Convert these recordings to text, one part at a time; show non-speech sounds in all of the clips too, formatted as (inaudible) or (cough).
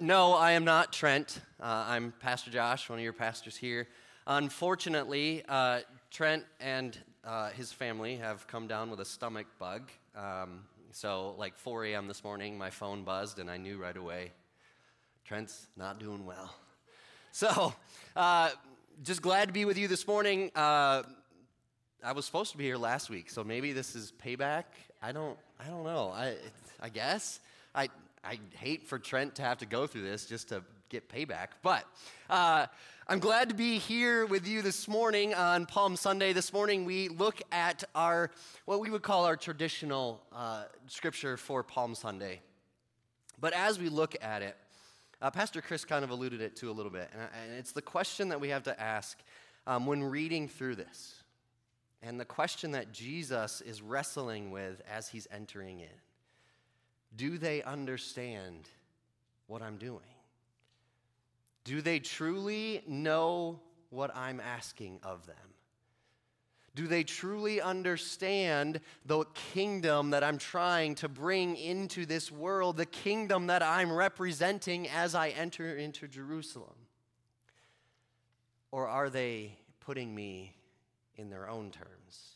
no, I am not Trent. Uh, I'm Pastor Josh, one of your pastors here. Unfortunately, uh, Trent and uh, his family have come down with a stomach bug. Um, so, like 4 a.m. this morning, my phone buzzed, and I knew right away Trent's not doing well. (laughs) So, uh, just glad to be with you this morning. Uh, I was supposed to be here last week, so maybe this is payback. I don't, I don't know. I, I guess I, I hate for Trent to have to go through this just to get payback. But uh, I'm glad to be here with you this morning on Palm Sunday. This morning we look at our what we would call our traditional uh, scripture for Palm Sunday. But as we look at it, uh, Pastor Chris kind of alluded it to a little bit, and, and it's the question that we have to ask um, when reading through this, and the question that Jesus is wrestling with as he's entering in. Do they understand what I'm doing? Do they truly know what I'm asking of them? Do they truly understand the kingdom that I'm trying to bring into this world, the kingdom that I'm representing as I enter into Jerusalem? Or are they putting me in their own terms?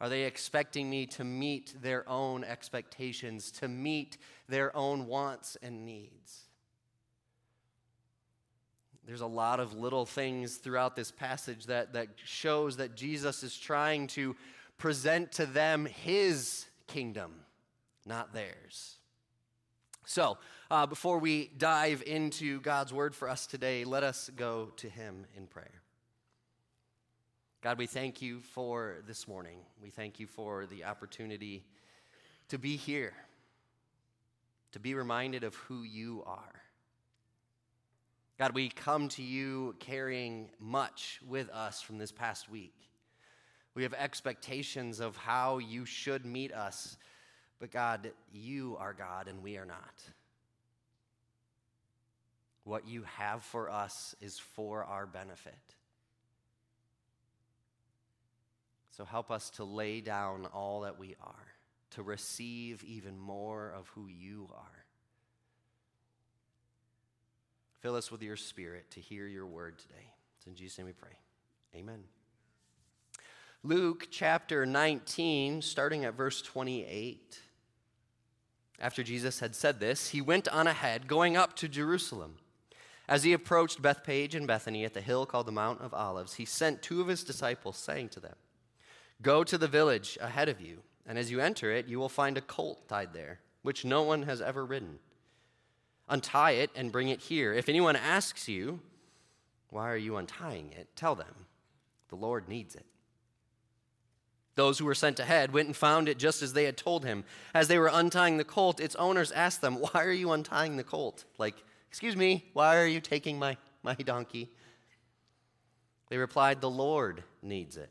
Are they expecting me to meet their own expectations, to meet their own wants and needs? There's a lot of little things throughout this passage that, that shows that Jesus is trying to present to them his kingdom, not theirs. So, uh, before we dive into God's word for us today, let us go to him in prayer. God, we thank you for this morning. We thank you for the opportunity to be here, to be reminded of who you are. God, we come to you carrying much with us from this past week. We have expectations of how you should meet us, but God, you are God and we are not. What you have for us is for our benefit. So help us to lay down all that we are, to receive even more of who you are. Fill us with your spirit to hear your word today. It's in Jesus' name we pray. Amen. Luke chapter 19, starting at verse 28. After Jesus had said this, he went on ahead, going up to Jerusalem. As he approached Bethphage and Bethany at the hill called the Mount of Olives, he sent two of his disciples, saying to them, Go to the village ahead of you, and as you enter it, you will find a colt tied there, which no one has ever ridden. Untie it and bring it here. If anyone asks you, Why are you untying it? tell them, The Lord needs it. Those who were sent ahead went and found it just as they had told him. As they were untying the colt, its owners asked them, Why are you untying the colt? Like, excuse me, why are you taking my, my donkey? They replied, The Lord needs it.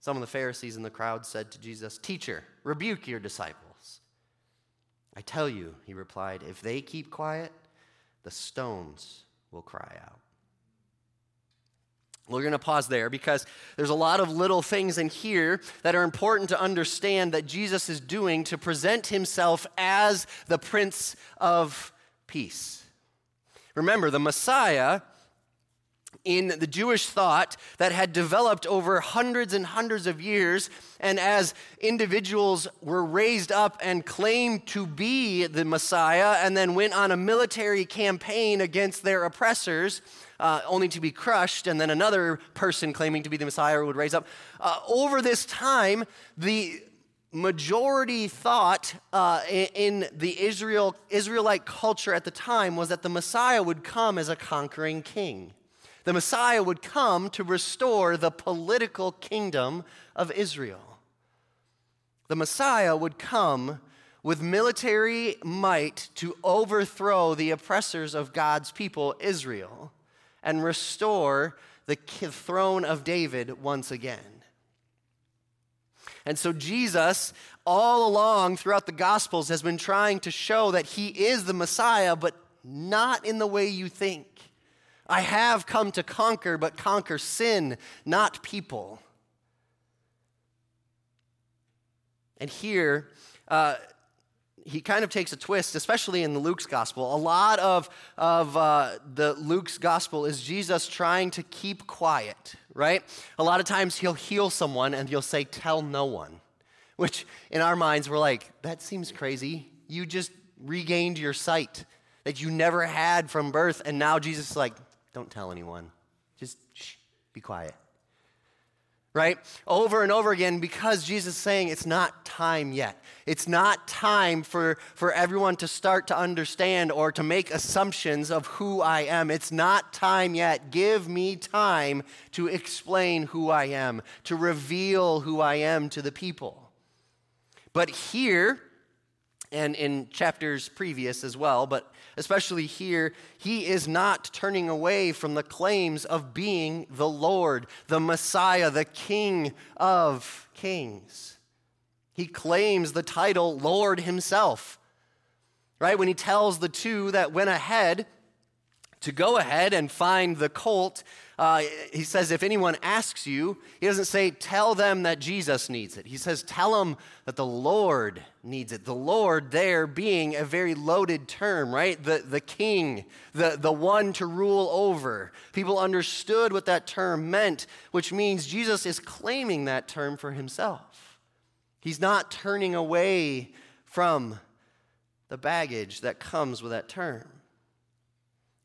Some of the Pharisees in the crowd said to Jesus, Teacher, rebuke your disciples. I tell you, he replied, if they keep quiet, the stones will cry out. We're going to pause there because there's a lot of little things in here that are important to understand that Jesus is doing to present himself as the Prince of Peace. Remember, the Messiah in the Jewish thought that had developed over hundreds and hundreds of years. And as individuals were raised up and claimed to be the Messiah, and then went on a military campaign against their oppressors, uh, only to be crushed, and then another person claiming to be the Messiah would raise up. Uh, over this time, the majority thought uh, in the Israel, Israelite culture at the time was that the Messiah would come as a conquering king. The Messiah would come to restore the political kingdom of Israel. The Messiah would come with military might to overthrow the oppressors of God's people, Israel, and restore the throne of David once again. And so Jesus, all along throughout the Gospels, has been trying to show that he is the Messiah, but not in the way you think. I have come to conquer, but conquer sin, not people. And here, uh, he kind of takes a twist, especially in the Luke's gospel. A lot of, of uh, the Luke's gospel is Jesus trying to keep quiet, right? A lot of times he'll heal someone and he'll say, Tell no one, (laughs) which in our minds we're like, That seems crazy. You just regained your sight that you never had from birth, and now Jesus is like, Don't tell anyone. Just shh, be quiet right? Over and over again because Jesus is saying it's not time yet. It's not time for, for everyone to start to understand or to make assumptions of who I am. It's not time yet. Give me time to explain who I am, to reveal who I am to the people. But here, and in chapters previous as well, but especially here, he is not turning away from the claims of being the Lord, the Messiah, the King of kings. He claims the title Lord himself, right? When he tells the two that went ahead to go ahead and find the colt uh, he says, if anyone asks you, he doesn't say, tell them that Jesus needs it. He says, tell them that the Lord needs it. The Lord there being a very loaded term, right? The, the king, the, the one to rule over. People understood what that term meant, which means Jesus is claiming that term for himself. He's not turning away from the baggage that comes with that term.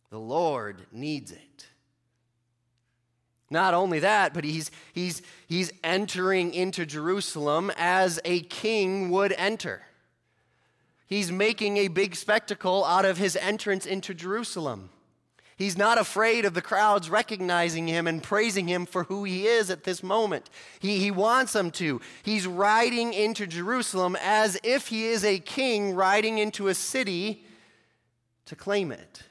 The Lord needs it. Not only that, but he's, he's, he's entering into Jerusalem as a king would enter. He's making a big spectacle out of his entrance into Jerusalem. He's not afraid of the crowds recognizing him and praising him for who he is at this moment. He, he wants them to. He's riding into Jerusalem as if he is a king riding into a city to claim it.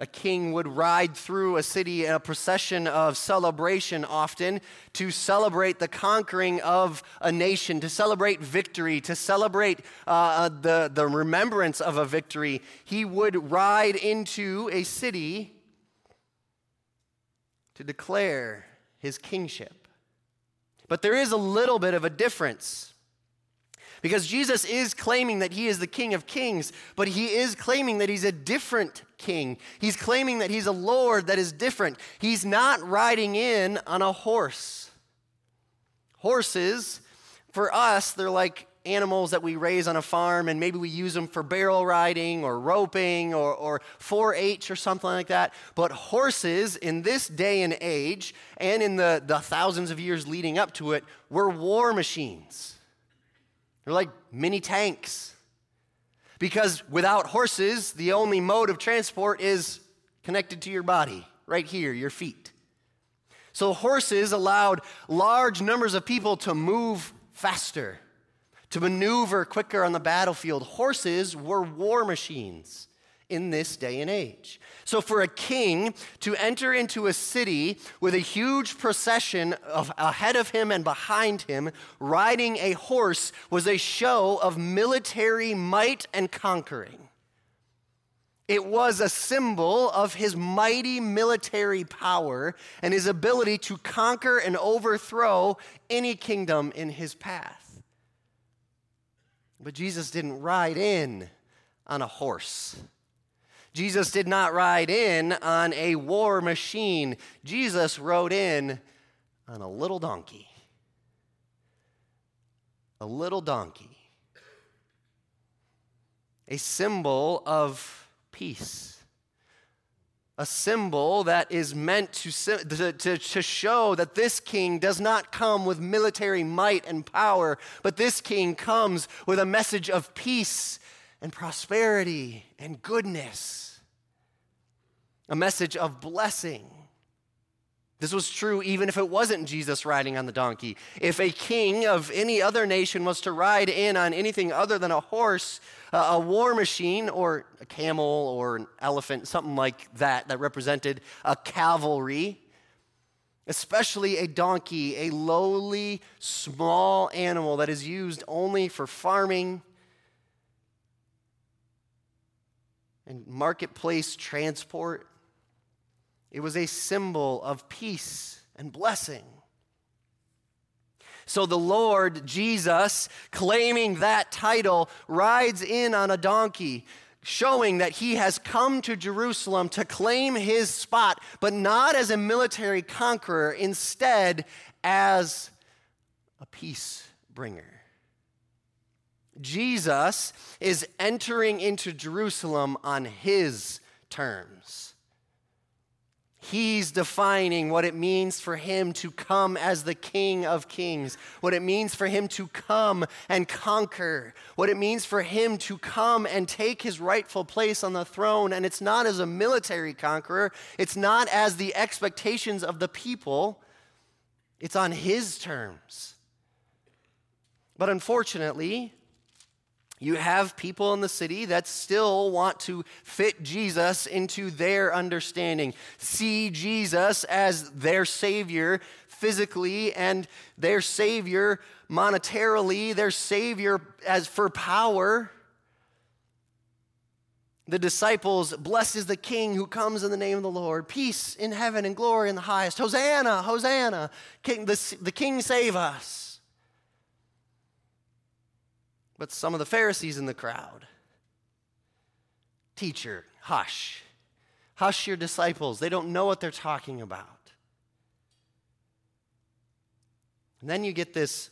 A king would ride through a city in a procession of celebration, often to celebrate the conquering of a nation, to celebrate victory, to celebrate uh, uh, the, the remembrance of a victory. He would ride into a city to declare his kingship. But there is a little bit of a difference. Because Jesus is claiming that he is the King of Kings, but he is claiming that he's a different king. He's claiming that he's a Lord that is different. He's not riding in on a horse. Horses, for us, they're like animals that we raise on a farm, and maybe we use them for barrel riding or roping or, or 4 H or something like that. But horses in this day and age, and in the, the thousands of years leading up to it, were war machines. They're like mini tanks. Because without horses, the only mode of transport is connected to your body, right here, your feet. So horses allowed large numbers of people to move faster, to maneuver quicker on the battlefield. Horses were war machines in this day and age. So, for a king to enter into a city with a huge procession of ahead of him and behind him, riding a horse, was a show of military might and conquering. It was a symbol of his mighty military power and his ability to conquer and overthrow any kingdom in his path. But Jesus didn't ride in on a horse. Jesus did not ride in on a war machine. Jesus rode in on a little donkey. A little donkey. A symbol of peace. A symbol that is meant to, to, to, show that this king does not come with military might and power, but this king comes with a message of peace and prosperity and goodness, a message of blessing. This was true even if it wasn't Jesus riding on the donkey. If a king of any other nation was to ride in on anything other than a horse, a war machine, or a camel, or an elephant, something like that, that represented a cavalry, especially a donkey, a lowly, small animal that is used only for farming and marketplace transport. It was a symbol of peace and blessing. So the Lord Jesus, claiming that title, rides in on a donkey, showing that he has come to Jerusalem to claim his spot, but not as a military conqueror, instead, as a peace bringer. Jesus is entering into Jerusalem on his terms. He's defining what it means for him to come as the King of Kings, what it means for him to come and conquer, what it means for him to come and take his rightful place on the throne. And it's not as a military conqueror, it's not as the expectations of the people, it's on his terms. But unfortunately, you have people in the city that still want to fit Jesus into their understanding, see Jesus as their Savior physically and their Savior monetarily, their Savior as for power. The disciples, blessed is the King who comes in the name of the Lord. Peace in heaven and glory in the highest. Hosanna, Hosanna. King, the, the King save us but some of the Pharisees in the crowd. Teacher, hush. Hush your disciples. They don't know what they're talking about. And then you get this,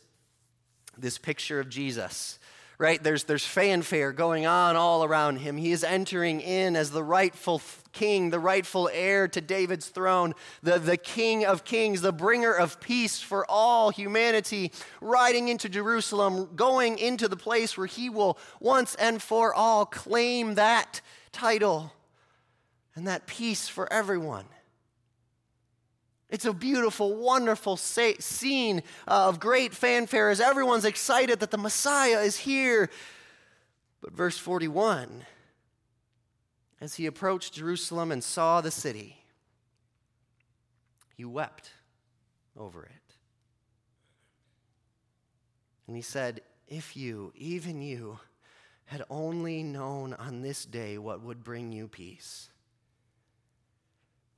this picture of Jesus right? There's, there's fanfare going on all around him. He is entering in as the rightful king, the rightful heir to David's throne, the, the king of kings, the bringer of peace for all humanity, riding into Jerusalem, going into the place where he will once and for all claim that title and that peace for everyone. It's a beautiful, wonderful scene of great fanfare as everyone's excited that the Messiah is here. But verse 41 as he approached Jerusalem and saw the city, he wept over it. And he said, If you, even you, had only known on this day what would bring you peace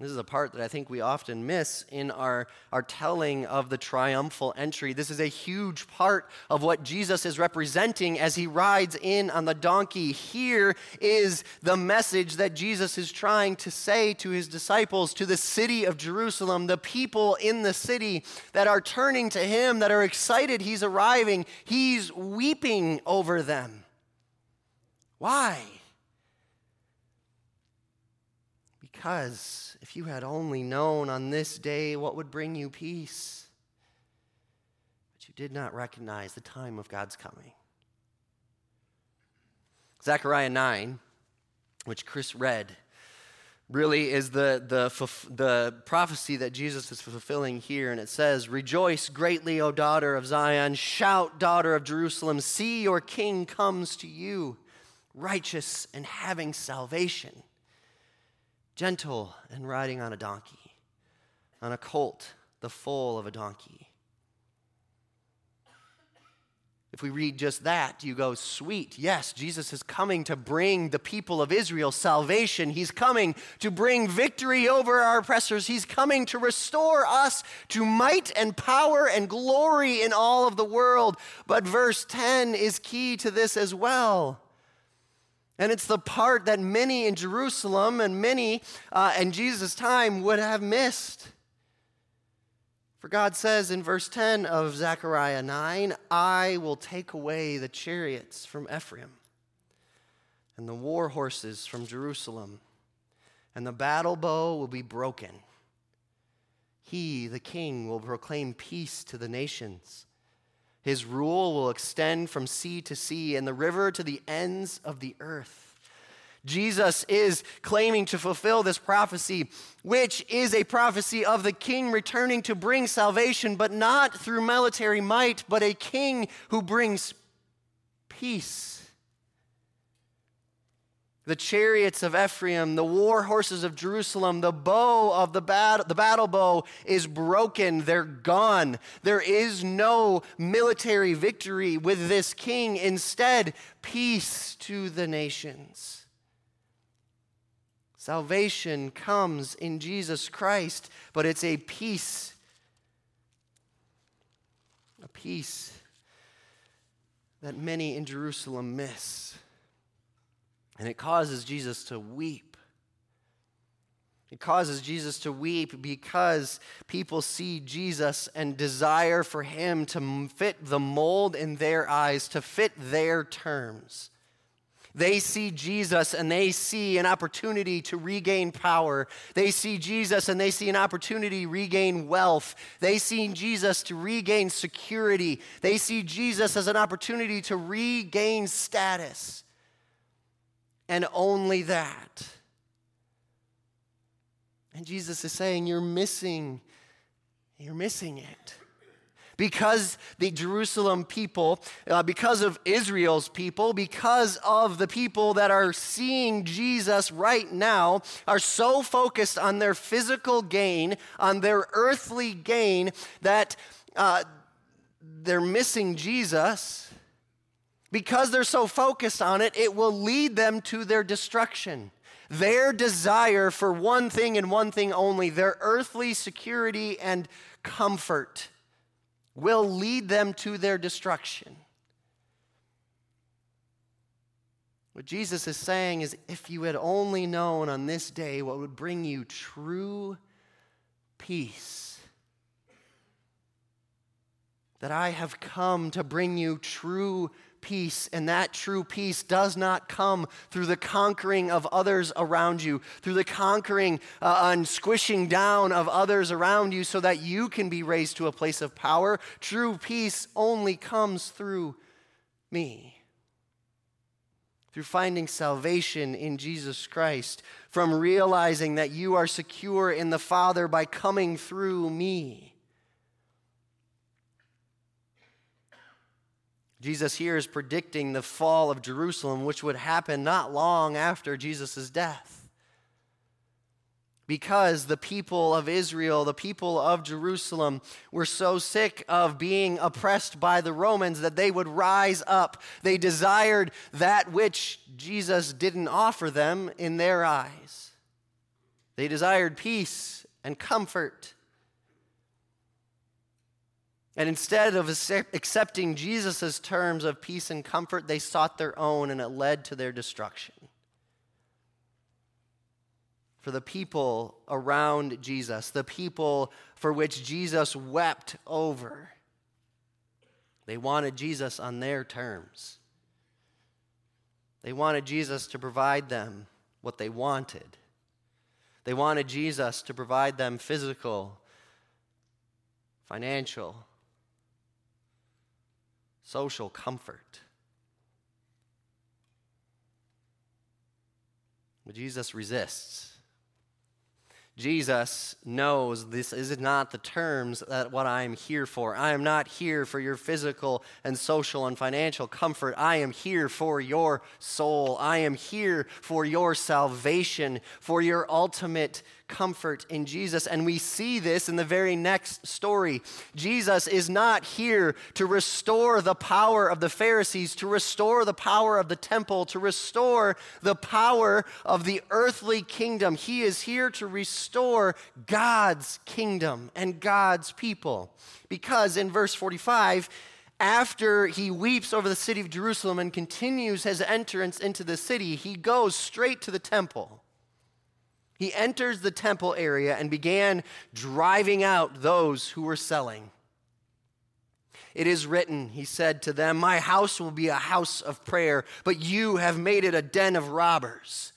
This is a part that I think we often miss in our, our telling of the triumphal entry. This is a huge part of what Jesus is representing as he rides in on the donkey. Here is the message that Jesus is trying to say to his disciples, to the city of Jerusalem, the people in the city that are turning to him, that are excited he's arriving. He's weeping over them. Why? Because if you had only known on this day what would bring you peace. But you did not recognize the time of God's coming. Zechariah 9, which Chris read, really is the, the, the prophecy that Jesus is fulfilling here. And it says, Rejoice greatly, O daughter of Zion. Shout, daughter of Jerusalem. See, your king comes to you, righteous and having salvation gentle and riding on a donkey, on a colt, the foal of a donkey. If we read just that, you go, sweet. Yes, Jesus is coming to bring the people of Israel salvation. He's coming to bring victory over our oppressors. He's coming to restore us to might and power and glory in all of the world. But verse 10 is key to this as well. And it's the part that many in Jerusalem and many uh, in Jesus' time would have missed. For God says in verse 10 of Zechariah 9, I will take away the chariots from Ephraim and the war horses from Jerusalem, and the battle bow will be broken. He, the king, will proclaim peace to the nations. His rule will extend from sea to sea and the river to the ends of the earth. Jesus is claiming to fulfill this prophecy, which is a prophecy of the king returning to bring salvation, but not through military might, but a king who brings peace. The chariots of Ephraim, the war horses of Jerusalem, the bow of the, bat- the battle bow is broken. They're gone. There is no military victory with this king. Instead, peace to the nations. Salvation comes in Jesus Christ, but it's a peace. A peace that many in Jerusalem miss. And it causes Jesus to weep. It causes Jesus to weep because people see Jesus and desire for him to fit the mold in their eyes, to fit their terms. They see Jesus and they see an opportunity to regain power. They see Jesus and they see an opportunity to regain wealth. They see Jesus to regain security. They see Jesus as an opportunity to regain status. And only that. And Jesus is saying, You're missing, you're missing it because the Jerusalem people, uh, because of Israel's people, because of the people that are seeing Jesus right now, are so focused on their physical gain, on their earthly gain, that uh, they're missing Jesus. Because they're so focused on it, it will lead them to their destruction. Their desire for one thing and one thing only, their earthly security and comfort will lead them to their destruction. What Jesus is saying is if you had only known on this day what would bring you true peace, that I have come to bring you true peace, and that true peace does not come through the conquering of others around you, through the conquering uh, and squishing down of others around you so that you can be raised to a place of power. True peace only comes through me. Through finding salvation in Jesus Christ, from realizing that you are secure in the Father by coming through me. Jesus here is predicting the fall of Jerusalem, which would happen not long after Jesus' death. Because the people of Israel, the people of Jerusalem, were so sick of being oppressed by the Romans that they would rise up. They desired that which Jesus didn't offer them in their eyes. They desired peace and comfort and instead of accepting Jesus' terms of peace and comfort, they sought their own, and it led to their destruction. For the people around Jesus, the people for which Jesus wept over, they wanted Jesus on their terms. They wanted Jesus to provide them what they wanted. They wanted Jesus to provide them physical, financial, social comfort. But Jesus resists. Jesus knows this is not the terms that what I am here for. I am not here for your physical and social and financial comfort. I am here for your soul. I am here for your salvation, for your ultimate comfort in Jesus. And we see this in the very next story. Jesus is not here to restore the power of the Pharisees, to restore the power of the temple, to restore the power of the earthly kingdom. He is here to restore God's kingdom and God's people. Because in verse 45, after he weeps over the city of Jerusalem and continues his entrance into the city, he goes straight to the temple. He enters the temple area and began driving out those who were selling. It is written, he said to them, My house will be a house of prayer, but you have made it a den of robbers.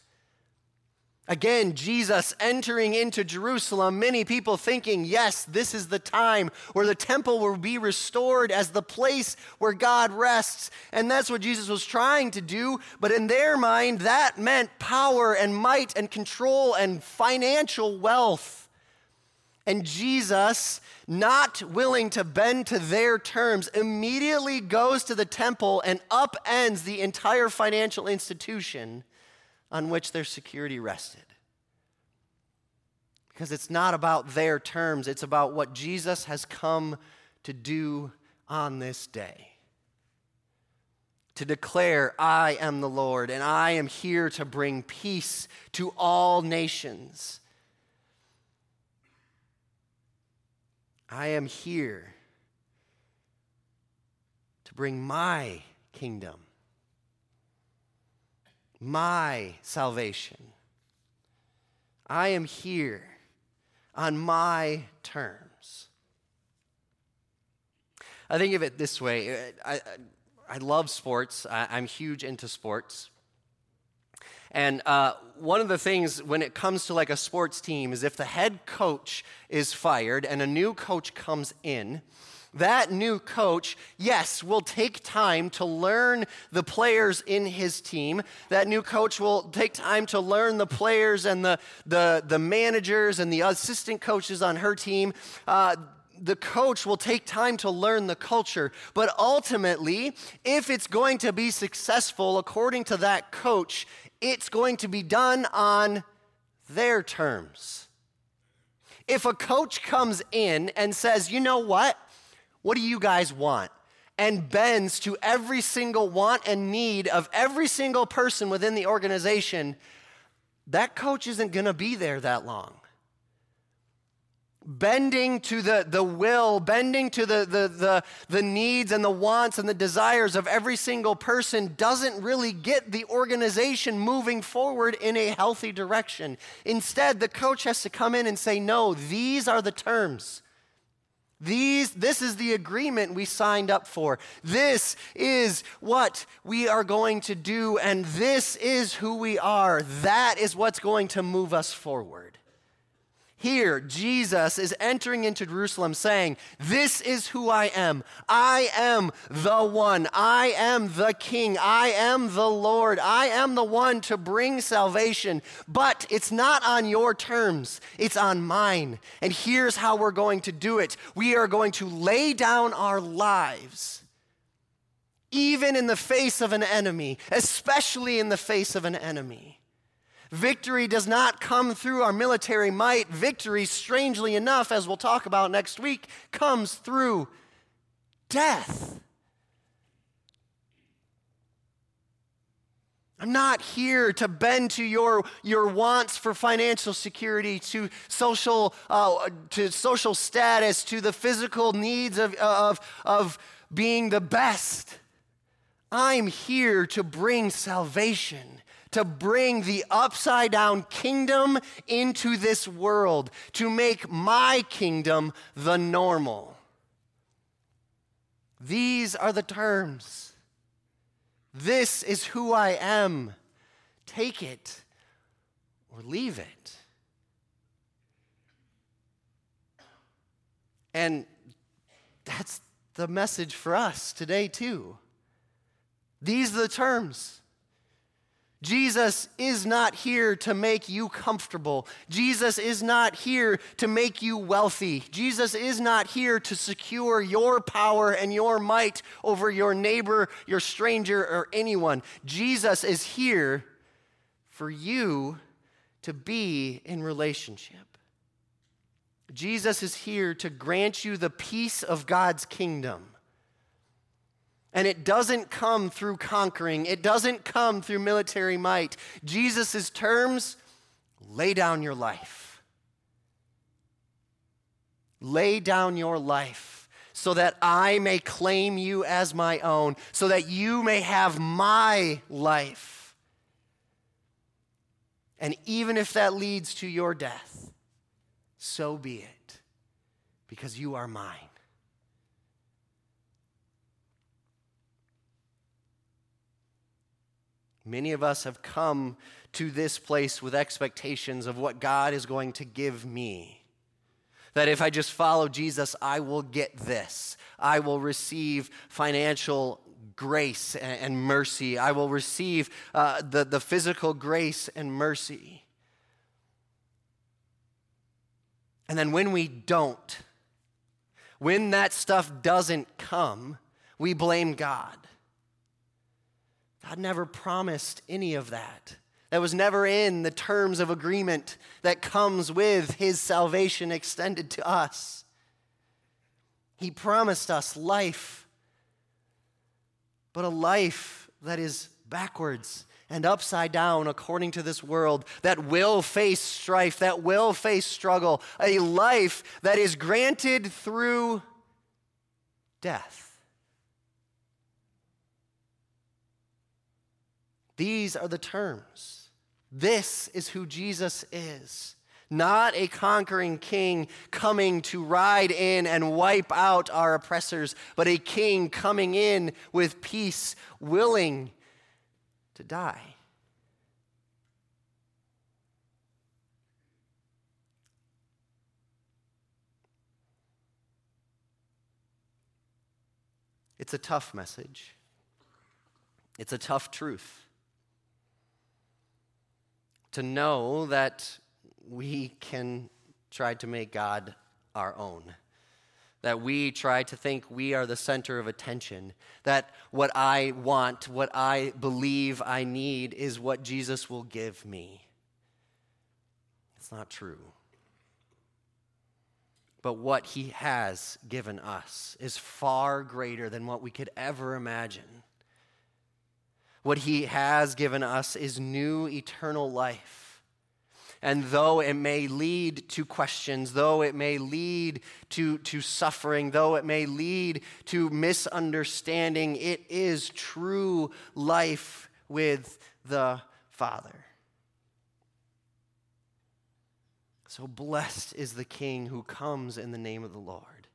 Again, Jesus entering into Jerusalem, many people thinking, yes, this is the time where the temple will be restored as the place where God rests. And that's what Jesus was trying to do. But in their mind, that meant power and might and control and financial wealth. And Jesus, not willing to bend to their terms, immediately goes to the temple and upends the entire financial institution on which their security rested. Because it's not about their terms, it's about what Jesus has come to do on this day. To declare, I am the Lord, and I am here to bring peace to all nations. I am here to bring my kingdom my salvation. I am here on my terms. I think of it this way I, I, I love sports, I, am huge into sports. And uh, one of the things when it comes to like a sports team is if the head coach is fired and a new coach comes in, that new coach, yes, will take time to learn the players in his team. That new coach will take time to learn the players and the, the, the managers and the assistant coaches on her team. Uh, the coach will take time to learn the culture. But ultimately, if it's going to be successful according to that coach, it's going to be done on their terms. If a coach comes in and says, you know what? What do you guys want? And bends to every single want and need of every single person within the organization, that coach isn't going to be there that long. Bending to the, the will, bending to the, the, the, the needs and the wants and the desires of every single person doesn't really get the organization moving forward in a healthy direction. Instead, the coach has to come in and say, No, these are the terms. These, this is the agreement we signed up for. This is what we are going to do, and this is who we are. That is what's going to move us forward. Here, Jesus is entering into Jerusalem saying, This is who I am. I am the one. I am the king. I am the Lord. I am the one to bring salvation. But it's not on your terms, it's on mine. And here's how we're going to do it we are going to lay down our lives, even in the face of an enemy, especially in the face of an enemy. Victory does not come through our military might. Victory, strangely enough, as we'll talk about next week, comes through death. I'm not here to bend to your, your wants for financial security, to social, uh, to social status, to the physical needs of, of, of being the best. I'm here to bring salvation to bring the upside down kingdom into this world, to make my kingdom the normal. These are the terms. This is who I am. Take it or leave it. And that's the message for us today, too. These are the terms. Jesus is not here to make you comfortable. Jesus is not here to make you wealthy. Jesus is not here to secure your power and your might over your neighbor, your stranger, or anyone. Jesus is here for you to be in relationship. Jesus is here to grant you the peace of God's kingdom. And it doesn't come through conquering, it doesn't come through military might. Jesus' terms lay down your life. Lay down your life so that I may claim you as my own, so that you may have my life. And even if that leads to your death, so be it, because you are mine. Many of us have come to this place with expectations of what God is going to give me. That if I just follow Jesus, I will get this. I will receive financial grace and, mercy. I will receive uh, the, the physical grace and mercy. And then when we don't, when that stuff doesn't come, we blame God. God never promised any of that. That was never in the terms of agreement that comes with his salvation extended to us. He promised us life, but a life that is backwards and upside down according to this world, that will face strife, that will face struggle, a life that is granted through death. These are the terms. This is who Jesus is. Not a conquering king coming to ride in and wipe out our oppressors, but a king coming in with peace, willing to die. It's a tough message. It's a tough truth to know that we can try to make God our own. That we try to think we are the center of attention. That what I want, what I believe I need, is what Jesus will give me. It's not true. But what he has given us is far greater than what we could ever imagine. What he has given us is new eternal life. And though it may lead to questions, though it may lead to, to suffering, though it may lead to misunderstanding, it is true life with the Father. So blessed is the King who comes in the name of the Lord,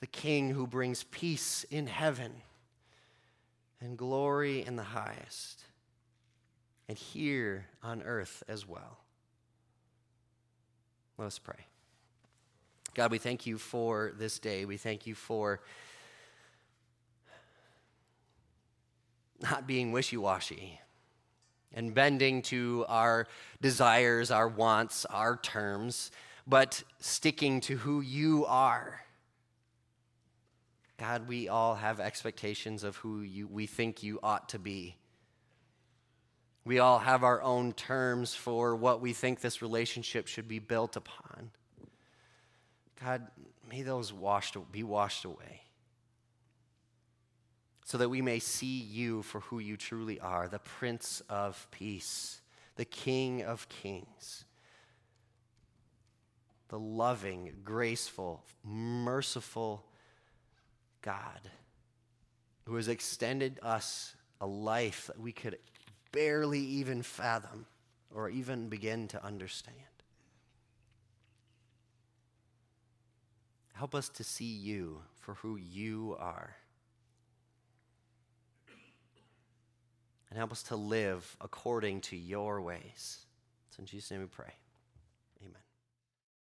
the King who brings peace in heaven and glory in the highest, and here on earth as well. Let us pray. God, we thank you for this day. We thank you for not being wishy washy and bending to our desires, our wants, our terms, but sticking to who you are God, we all have expectations of who you, we think you ought to be. We all have our own terms for what we think this relationship should be built upon. God, may those washed, be washed away so that we may see you for who you truly are the Prince of Peace, the King of Kings, the loving, graceful, merciful, God who has extended us a life that we could barely even fathom or even begin to understand. Help us to see you for who you are. And help us to live according to your ways. It's in Jesus' name we pray.